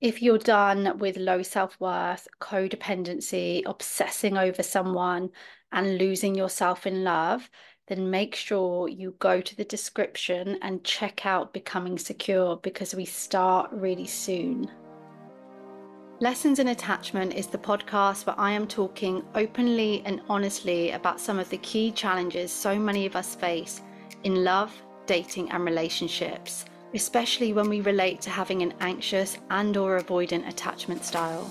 If you're done with low self worth, codependency, obsessing over someone, and losing yourself in love, then make sure you go to the description and check out Becoming Secure because we start really soon. Lessons in Attachment is the podcast where I am talking openly and honestly about some of the key challenges so many of us face in love, dating, and relationships, especially when we relate to having an anxious and or avoidant attachment style.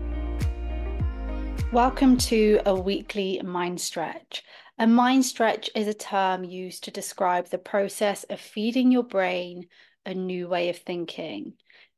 Welcome to a weekly mind stretch. A mind stretch is a term used to describe the process of feeding your brain a new way of thinking.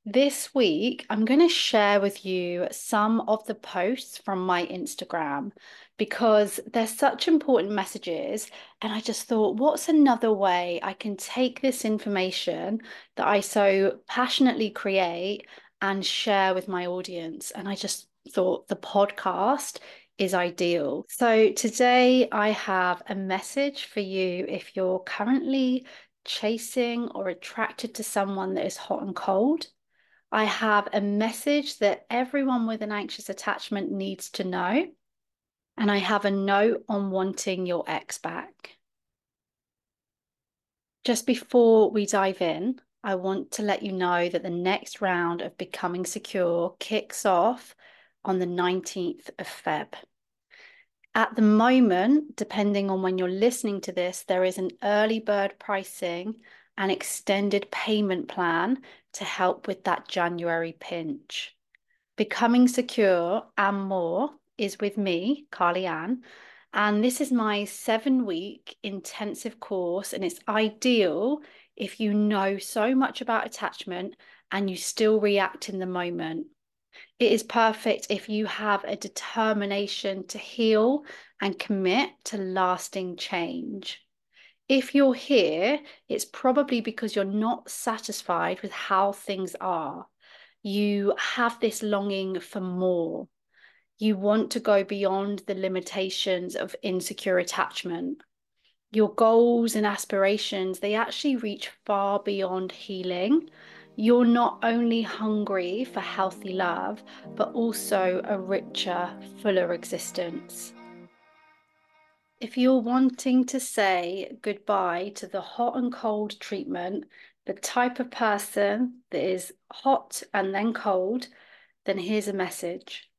This week, I'm going to share with you some of the posts from my Instagram because they're such important messages. And I just thought, what's another way I can take this information that I so passionately create and share with my audience? And I just thought the podcast is ideal. So today I have a message for you if you're currently chasing or attracted to someone that is hot and cold. I have a message that everyone with an anxious attachment needs to know. And I have a note on wanting your ex back. Just before we dive in, I want to let you know that the next round of Becoming Secure kicks off on the 19th of Feb. At the moment, depending on when you're listening to this, there is an early bird pricing and extended payment plan to help with that January pinch. Becoming Secure and More is with me, Carly Ann, and this is my seven week intensive course, and it's ideal if you know so much about attachment and you still react in the moment. It is perfect if you have a determination to heal and commit to lasting change. If you're here, it's probably because you're not satisfied with how things are. You have this longing for more. You want to go beyond the limitations of insecure attachment. Your goals and aspirations, they actually reach far beyond healing you're not only hungry for healthy love, but also a richer, fuller existence. If you're wanting to say goodbye to the hot and cold treatment, the type of person that is hot and then cold, then here's a message.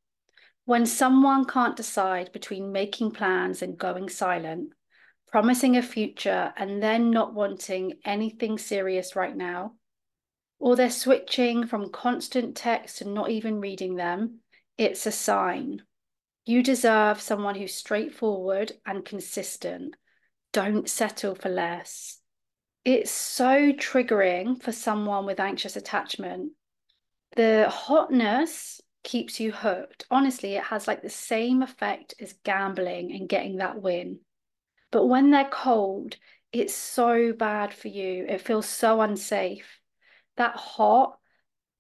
When someone can't decide between making plans and going silent, promising a future and then not wanting anything serious right now, or they're switching from constant text and not even reading them, it's a sign. You deserve someone who's straightforward and consistent. Don't settle for less. It's so triggering for someone with anxious attachment. The hotness keeps you hooked. Honestly, it has like the same effect as gambling and getting that win. But when they're cold, it's so bad for you. It feels so unsafe that hot,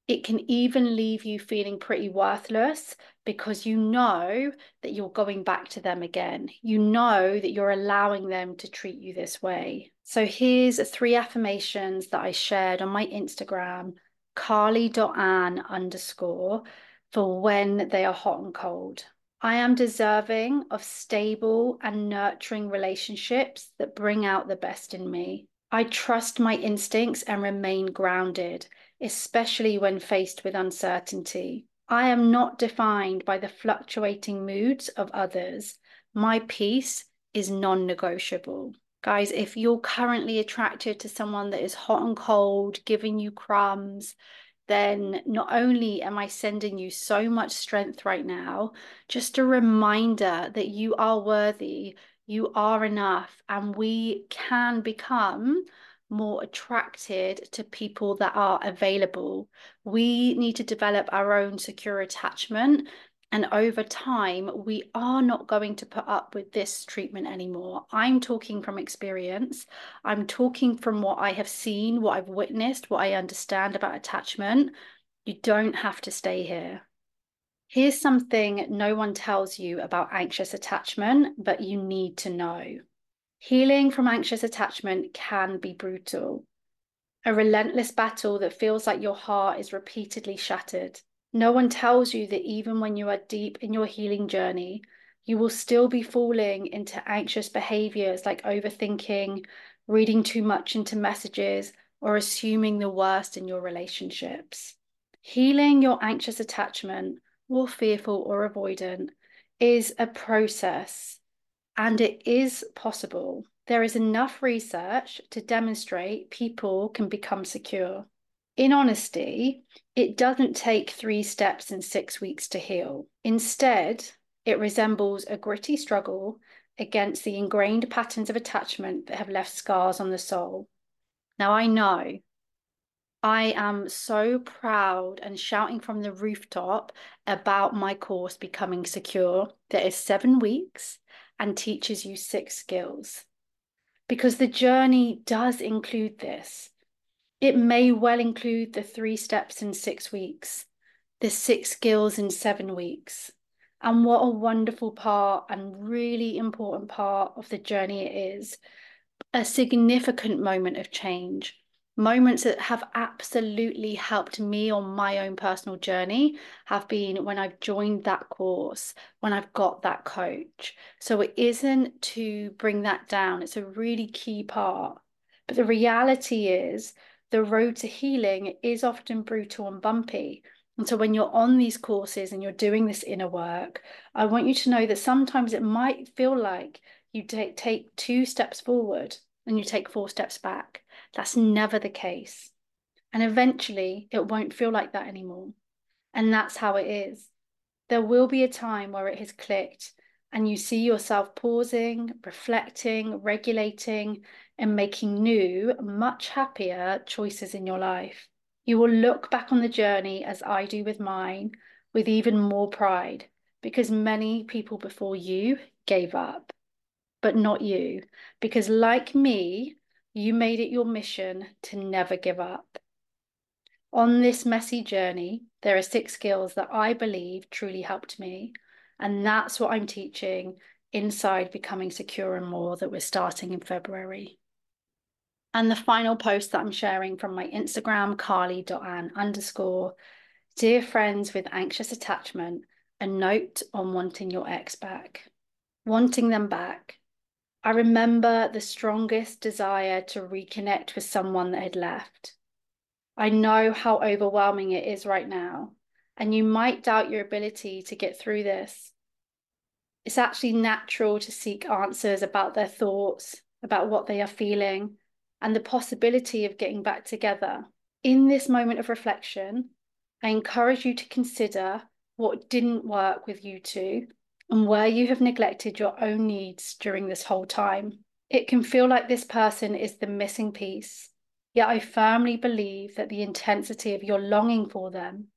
it can even leave you feeling pretty worthless because you know that you're going back to them again. You know that you're allowing them to treat you this way. So here's three affirmations that I shared on my Instagram, carly.ann underscore, for when they are hot and cold. I am deserving of stable and nurturing relationships that bring out the best in me. I trust my instincts and remain grounded, especially when faced with uncertainty. I am not defined by the fluctuating moods of others. My peace is non negotiable. Guys, if you're currently attracted to someone that is hot and cold, giving you crumbs, then not only am I sending you so much strength right now, just a reminder that you are worthy, you are enough and we can become more attracted to people that are available. We need to develop our own secure attachment And over time, we are not going to put up with this treatment anymore. I'm talking from experience. I'm talking from what I have seen, what I've witnessed, what I understand about attachment. You don't have to stay here. Here's something no one tells you about anxious attachment, but you need to know. Healing from anxious attachment can be brutal. A relentless battle that feels like your heart is repeatedly shattered. No one tells you that even when you are deep in your healing journey, you will still be falling into anxious behaviors like overthinking, reading too much into messages, or assuming the worst in your relationships. Healing your anxious attachment, or fearful or avoidant, is a process and it is possible. There is enough research to demonstrate people can become secure in honesty, it doesn't take three steps in six weeks to heal. Instead, it resembles a gritty struggle against the ingrained patterns of attachment that have left scars on the soul. Now, I know I am so proud and shouting from the rooftop about my course Becoming Secure that is seven weeks and teaches you six skills. Because the journey does include this. It may well include the three steps in six weeks, the six skills in seven weeks. And what a wonderful part and really important part of the journey it is. A significant moment of change, moments that have absolutely helped me on my own personal journey have been when I've joined that course, when I've got that coach. So it isn't to bring that down, it's a really key part. But the reality is, the road to healing is often brutal and bumpy. And so when you're on these courses and you're doing this inner work, I want you to know that sometimes it might feel like you take, take two steps forward and you take four steps back. That's never the case. And eventually it won't feel like that anymore. And that's how it is. There will be a time where it has clicked and you see yourself pausing, reflecting, regulating, and making new, much happier choices in your life. You will look back on the journey as I do with mine with even more pride because many people before you gave up, but not you, because like me, you made it your mission to never give up. On this messy journey, there are six skills that I believe truly helped me. And that's what I'm teaching inside Becoming Secure and More that we're starting in February. And the final post that I'm sharing from my Instagram, carly.ann underscore, dear friends with anxious attachment, a note on wanting your ex back. Wanting them back. I remember the strongest desire to reconnect with someone that had left. I know how overwhelming it is right now, and you might doubt your ability to get through this. It's actually natural to seek answers about their thoughts, about what they are feeling, and the possibility of getting back together. In this moment of reflection, I encourage you to consider what didn't work with you two and where you have neglected your own needs during this whole time. It can feel like this person is the missing piece, yet I firmly believe that the intensity of your longing for them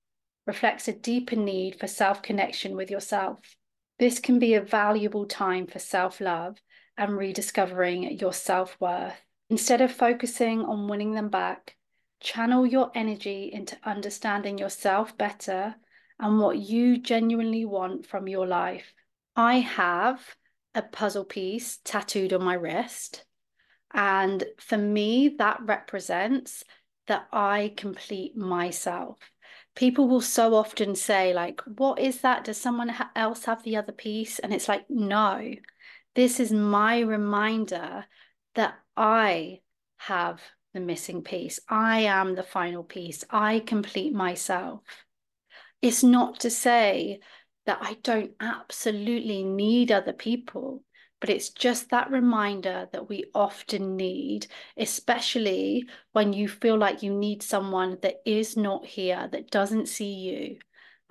reflects a deeper need for self connection with yourself. This can be a valuable time for self love and rediscovering your self worth. Instead of focusing on winning them back, channel your energy into understanding yourself better and what you genuinely want from your life. I have a puzzle piece tattooed on my wrist. And for me, that represents that I complete myself. People will so often say, like, what is that? Does someone else have the other piece? And it's like, no, this is my reminder that I have the missing piece. I am the final piece. I complete myself. It's not to say that I don't absolutely need other people, but it's just that reminder that we often need, especially when you feel like you need someone that is not here, that doesn't see you,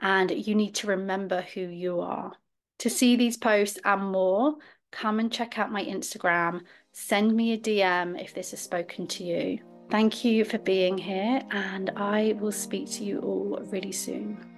and you need to remember who you are. To see these posts and more, come and check out my Instagram. Send me a DM if this has spoken to you. Thank you for being here, and I will speak to you all really soon.